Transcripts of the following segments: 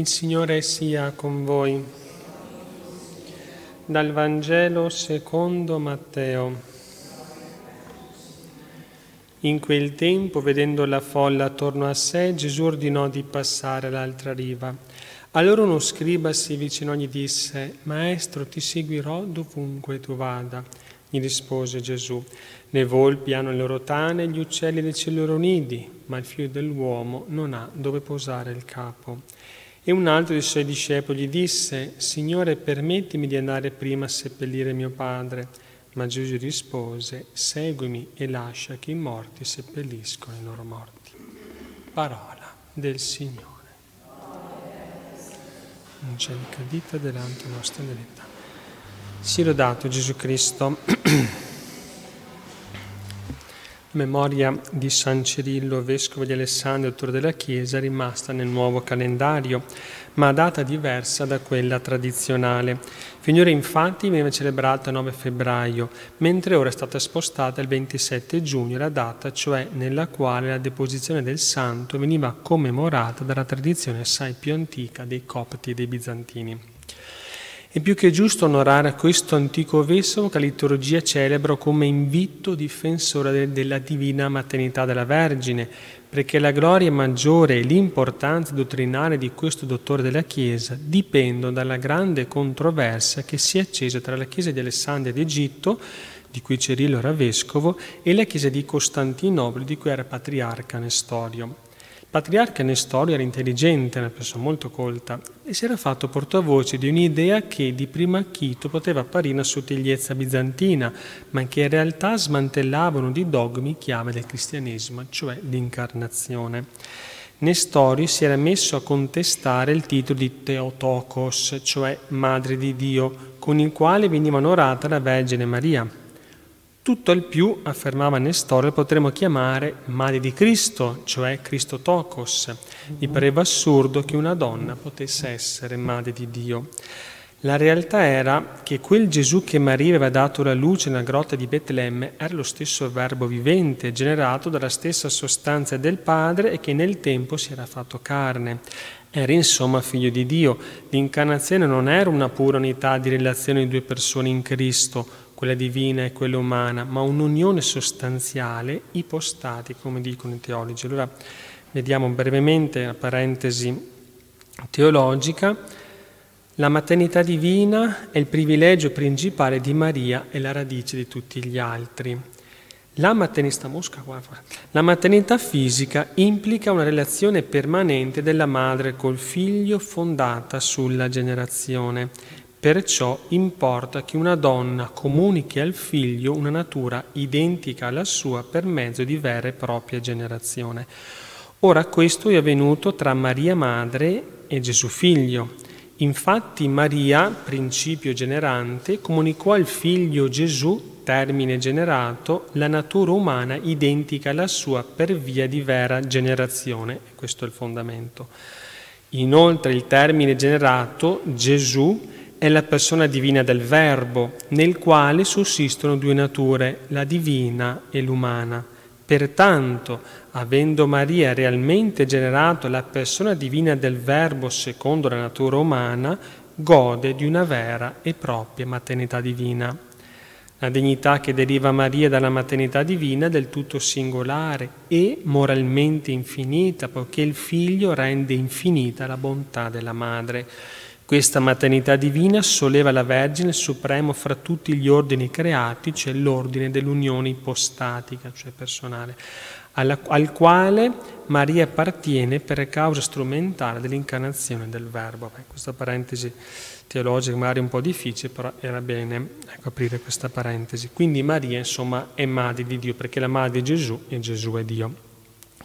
Il Signore sia con voi. Dal Vangelo secondo Matteo. In quel tempo, vedendo la folla attorno a sé, Gesù ordinò di passare all'altra riva. Allora uno scriba si avvicinò e gli disse, Maestro, ti seguirò dovunque tu vada. Gli rispose Gesù, le volpi hanno le loro tane gli uccelli cielo i loro nidi, ma il figlio dell'uomo non ha dove posare il capo. E un altro dei suoi discepoli disse, Signore, permettimi di andare prima a seppellire mio padre. Ma Gesù rispose, seguimi e lascia che i morti seppelliscono i loro morti. Parola del Signore angelica vita delante nostra verità. Si lodato Gesù Cristo. Memoria di San Cirillo, vescovo di Alessandria, autore della Chiesa, rimasta nel nuovo calendario, ma a data diversa da quella tradizionale. Finora infatti veniva celebrata il 9 febbraio, mentre ora è stata spostata il 27 giugno, la data cioè nella quale la deposizione del santo veniva commemorata dalla tradizione assai più antica dei copti e dei bizantini. È più che giusto onorare questo antico vescovo che la liturgia celebra come invito difensore della divina maternità della Vergine, perché la gloria maggiore e l'importanza dottrinale di questo dottore della Chiesa dipendono dalla grande controversia che si è accesa tra la Chiesa di Alessandria d'Egitto, di cui Cirillo era vescovo, e la Chiesa di Costantinopoli, di cui era patriarca Nestorio patriarca Nestorio era intelligente, una persona molto colta, e si era fatto portavoce di un'idea che di primo acchito poteva apparire una sottigliezza bizantina, ma che in realtà smantellava uno dei dogmi chiave del cristianesimo, cioè l'incarnazione. Nestorio si era messo a contestare il titolo di Teotokos, cioè Madre di Dio, con il quale veniva onorata la Vergine Maria. Tutto al più, affermava Nestore, potremmo chiamare madre di Cristo, cioè Cristotokos. Gli pareva assurdo che una donna potesse essere madre di Dio. La realtà era che quel Gesù che Maria aveva dato la luce nella grotta di Betlemme era lo stesso verbo vivente, generato dalla stessa sostanza del Padre e che nel tempo si era fatto carne. Era insomma figlio di Dio. L'incarnazione non era una pura unità di relazione di due persone in Cristo, quella divina e quella umana, ma un'unione sostanziale, ipostati, come dicono i teologi. Allora vediamo brevemente la parentesi teologica. La maternità divina è il privilegio principale di Maria e la radice di tutti gli altri. La maternità, mosca, la maternità fisica implica una relazione permanente della madre col figlio fondata sulla generazione Perciò importa che una donna comunichi al figlio una natura identica alla sua per mezzo di vera e propria generazione. Ora questo è avvenuto tra Maria Madre e Gesù Figlio. Infatti Maria, principio generante, comunicò al figlio Gesù, termine generato, la natura umana identica alla sua per via di vera generazione. Questo è il fondamento. Inoltre il termine generato, Gesù, è la persona divina del Verbo, nel quale sussistono due nature, la divina e l'umana. Pertanto, avendo Maria realmente generato la persona divina del Verbo secondo la natura umana, gode di una vera e propria maternità divina. La dignità che deriva a Maria dalla maternità divina è del tutto singolare e moralmente infinita, poiché il figlio rende infinita la bontà della madre. Questa maternità divina solleva la Vergine supremo fra tutti gli ordini creati, cioè l'ordine dell'unione ipostatica, cioè personale, alla, al quale Maria appartiene per causa strumentale dell'incarnazione del Verbo. Beh, questa parentesi teologica magari un po' difficile, però era bene ecco, aprire questa parentesi. Quindi Maria, insomma, è madre di Dio, perché la madre di Gesù e Gesù è Dio.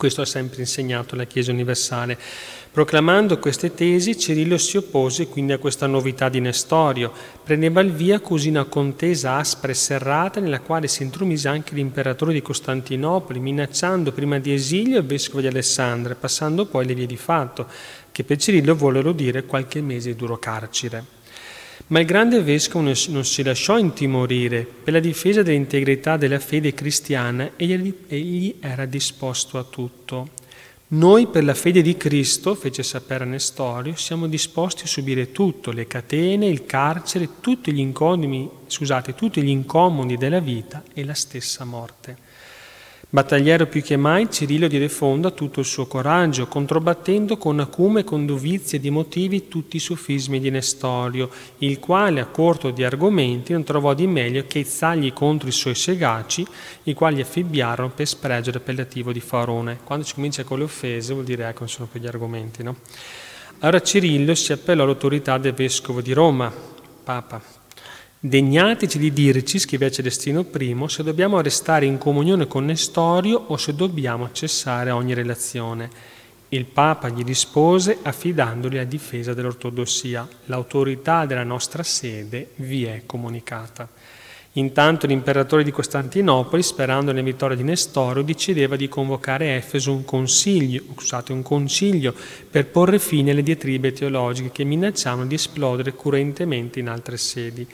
Questo ha sempre insegnato la Chiesa universale. Proclamando queste tesi, Cirillo si oppose quindi a questa novità di Nestorio, prendeva il via così una contesa aspra e serrata nella quale si intromise anche l'imperatore di Costantinopoli, minacciando prima di esilio il vescovo di Alessandria, passando poi le vie di fatto, che per Cirillo vollero dire qualche mese di duro carcere. Ma il grande vescovo non si lasciò intimorire. Per la difesa dell'integrità della fede cristiana egli era disposto a tutto. Noi per la fede di Cristo, fece sapere Nestorio, siamo disposti a subire tutto, le catene, il carcere, tutti gli, scusate, tutti gli incomodi della vita e la stessa morte. Battagliero più che mai, Cirillo diede fondo a tutto il suo coraggio, controbattendo con acume e con dovizie di motivi tutti i sofismi di Nestorio, il quale, a corto di argomenti, non trovò di meglio che izzargli contro i suoi seguaci, i quali affibbiarono per spregio l'appellativo di Farone. Quando si comincia con le offese vuol dire ecco, non sono più gli argomenti, no? Allora Cirillo si appellò all'autorità del vescovo di Roma, Papa, Degnateci di dirci, scrive Celestino I, se dobbiamo restare in comunione con Nestorio o se dobbiamo cessare ogni relazione. Il Papa gli rispose affidandogli la difesa dell'ortodossia. L'autorità della nostra sede vi è comunicata. Intanto l'imperatore di Costantinopoli, sperando nella vittoria di Nestorio, decideva di convocare a Efeso un consiglio, scusate, un concilio per porre fine alle diatribe teologiche che minacciavano di esplodere curentemente in altre sedi.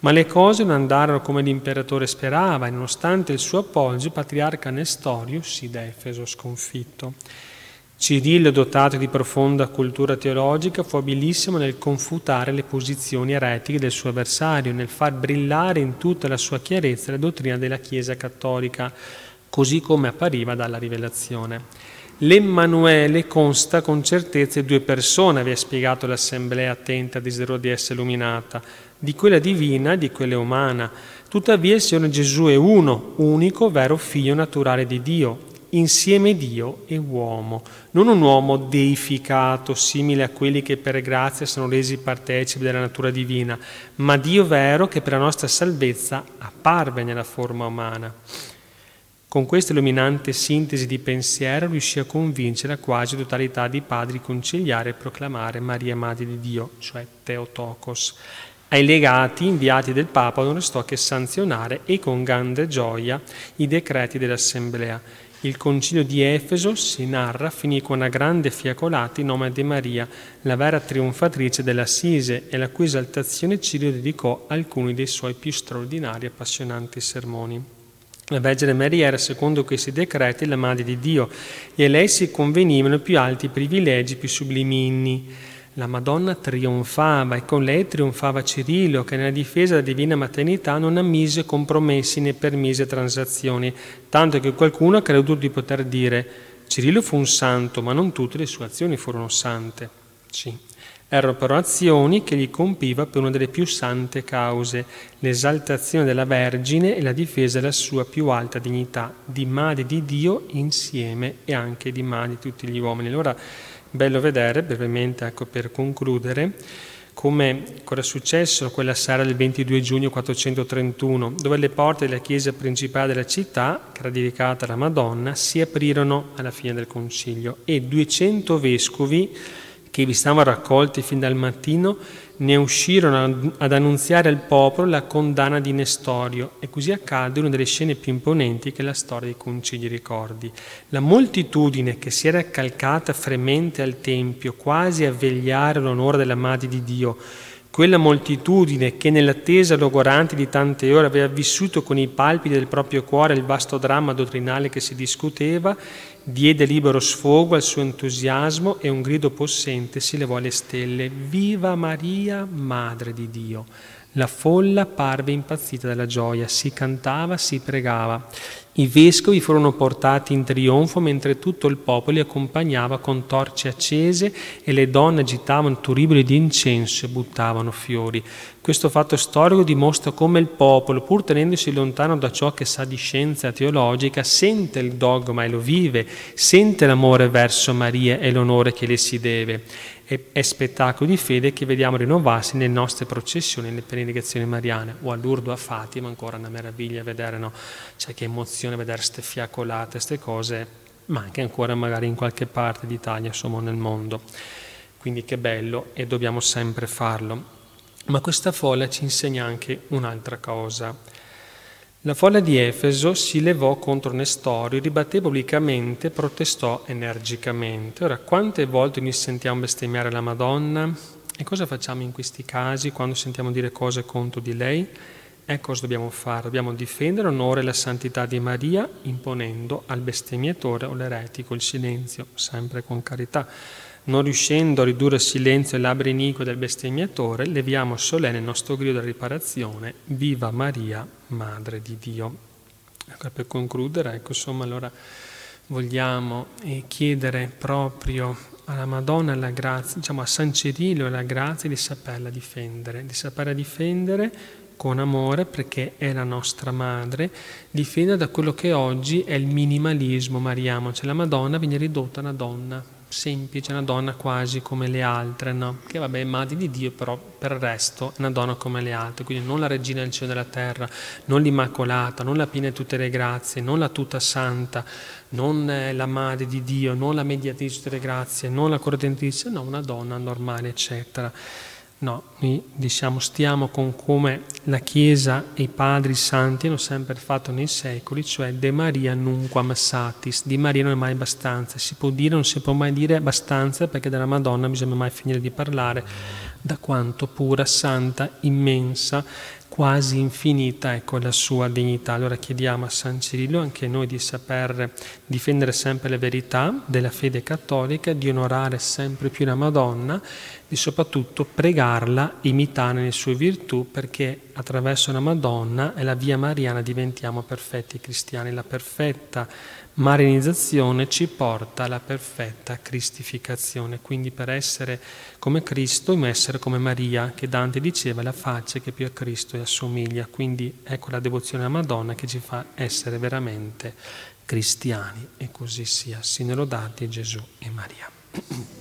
Ma le cose non andarono come l'imperatore sperava e nonostante il suo appoggio, il patriarca Nestorio si da Efeso sconfitto. Cirillo, dotato di profonda cultura teologica, fu abilissimo nel confutare le posizioni eretiche del suo avversario, nel far brillare in tutta la sua chiarezza la dottrina della Chiesa cattolica, così come appariva dalla rivelazione. L'Emmanuele consta con certezza di due persone, aveva spiegato l'assemblea attenta, desiderosa di essere illuminata, di quella divina e di quella umana. Tuttavia il Signore Gesù è uno, unico, vero figlio naturale di Dio, insieme Dio e uomo, non un uomo deificato, simile a quelli che per grazia sono resi partecipi della natura divina, ma Dio vero che per la nostra salvezza apparve nella forma umana. Con questa illuminante sintesi di pensiero riuscì a convincere la quasi totalità di padri conciliari a proclamare Maria Madre di Dio, cioè Teotokos. Ai legati inviati del Papa non restò che sanzionare e con grande gioia i decreti dell'Assemblea. Il concilio di Efeso, si narra, finì con una grande fiacolata in nome di Maria, la vera trionfatrice dell'Assise, e la cui esaltazione Cirio dedicò alcuni dei suoi più straordinari e appassionanti sermoni. La Vergine Maria era, secondo questi decreti, la madre di Dio e a lei si convenivano i più alti privilegi, più sublimi inni la Madonna trionfava e con lei trionfava Cirillo che nella difesa della divina maternità non ammise compromessi né permise transazioni, tanto che qualcuno ha creduto di poter dire Cirillo fu un santo, ma non tutte le sue azioni furono sante. Sì. Erano però azioni che gli compiva per una delle più sante cause, l'esaltazione della Vergine e la difesa della sua più alta dignità, di madre di Dio insieme e anche di madre di tutti gli uomini. Allora, Bello vedere, brevemente, ecco, per concludere, come è successo quella sera del 22 giugno 431, dove le porte della chiesa principale della città, che era dedicata alla Madonna, si aprirono alla fine del concilio e 200 vescovi che vi stavano raccolti fin dal mattino ne uscirono ad annunziare al popolo la condanna di Nestorio e così accadde una delle scene più imponenti che la storia dei concili ricordi. La moltitudine che si era calcata fremente al Tempio, quasi a vegliare l'onore della Madre di Dio, quella moltitudine che nell'attesa logorante di tante ore aveva vissuto con i palpiti del proprio cuore il vasto dramma dottrinale che si discuteva, diede libero sfogo al suo entusiasmo e un grido possente si levò alle stelle, Viva Maria, Madre di Dio! La folla parve impazzita dalla gioia, si cantava, si pregava. I vescovi furono portati in trionfo mentre tutto il popolo li accompagnava con torce accese e le donne agitavano turiboli di incenso e buttavano fiori. Questo fatto storico dimostra come il popolo, pur tenendosi lontano da ciò che sa di scienza teologica, sente il dogma e lo vive, sente l'amore verso Maria e l'onore che le si deve è, spettacolo di fede che vediamo rinnovarsi nelle nostre processioni, nelle peregrinazioni mariane, o a Lourdes a Fatima, ancora una meraviglia vedere, no? Cioè che emozione vedere queste fiacolate, queste cose, ma anche ancora magari in qualche parte d'Italia, insomma nel mondo. Quindi che bello e dobbiamo sempre farlo. Ma questa folla ci insegna anche un'altra cosa la folla di Efeso si levò contro Nestorio, ribatté pubblicamente, protestò energicamente. Ora, quante volte noi sentiamo bestemmiare la Madonna? E cosa facciamo in questi casi quando sentiamo dire cose contro di lei? Ecco cosa dobbiamo fare, dobbiamo difendere l'onore e la santità di Maria imponendo al bestemmiatore o l'eretico il silenzio, sempre con carità. Non riuscendo a ridurre il silenzio e labbra inique del bestemmiatore, leviamo solenne il nostro grido della riparazione, viva Maria, Madre di Dio. Ecco, per concludere, ecco, insomma, allora vogliamo eh, chiedere proprio alla Madonna la grazia, diciamo a San Cirillo la grazia di saperla difendere, di saperla difendere con amore perché è la nostra madre, difendere da quello che oggi è il minimalismo mariano, cioè la Madonna viene ridotta a una donna semplice, una donna quasi come le altre, no? che vabbè madre di Dio, però per il resto è una donna come le altre, quindi non la regina del cielo e della terra, non l'immacolata, non la piena di tutte le grazie, non la tutta santa, non la madre di Dio, non la mediatrice di tutte le grazie, non la corredentrice, no, una donna normale, eccetera. No, noi diciamo stiamo con come la Chiesa e i padri santi hanno sempre fatto nei secoli, cioè de Maria nunquam satis, di Maria non è mai abbastanza, si può dire, non si può mai dire abbastanza perché della Madonna bisogna mai finire di parlare, da quanto pura, santa, immensa quasi infinita ecco, la sua dignità. Allora chiediamo a San Cirillo anche noi di saper difendere sempre le verità della fede cattolica, di onorare sempre più la Madonna, di soprattutto pregarla, imitare le sue virtù, perché attraverso la Madonna e la via mariana diventiamo perfetti cristiani. La perfetta marianizzazione ci porta alla perfetta cristificazione. Quindi per essere come Cristo, dobbiamo essere come Maria, che Dante diceva la faccia che più a E assomiglia. Quindi ecco la devozione alla Madonna che ci fa essere veramente cristiani. E così sia. Siano lodati Gesù e Maria.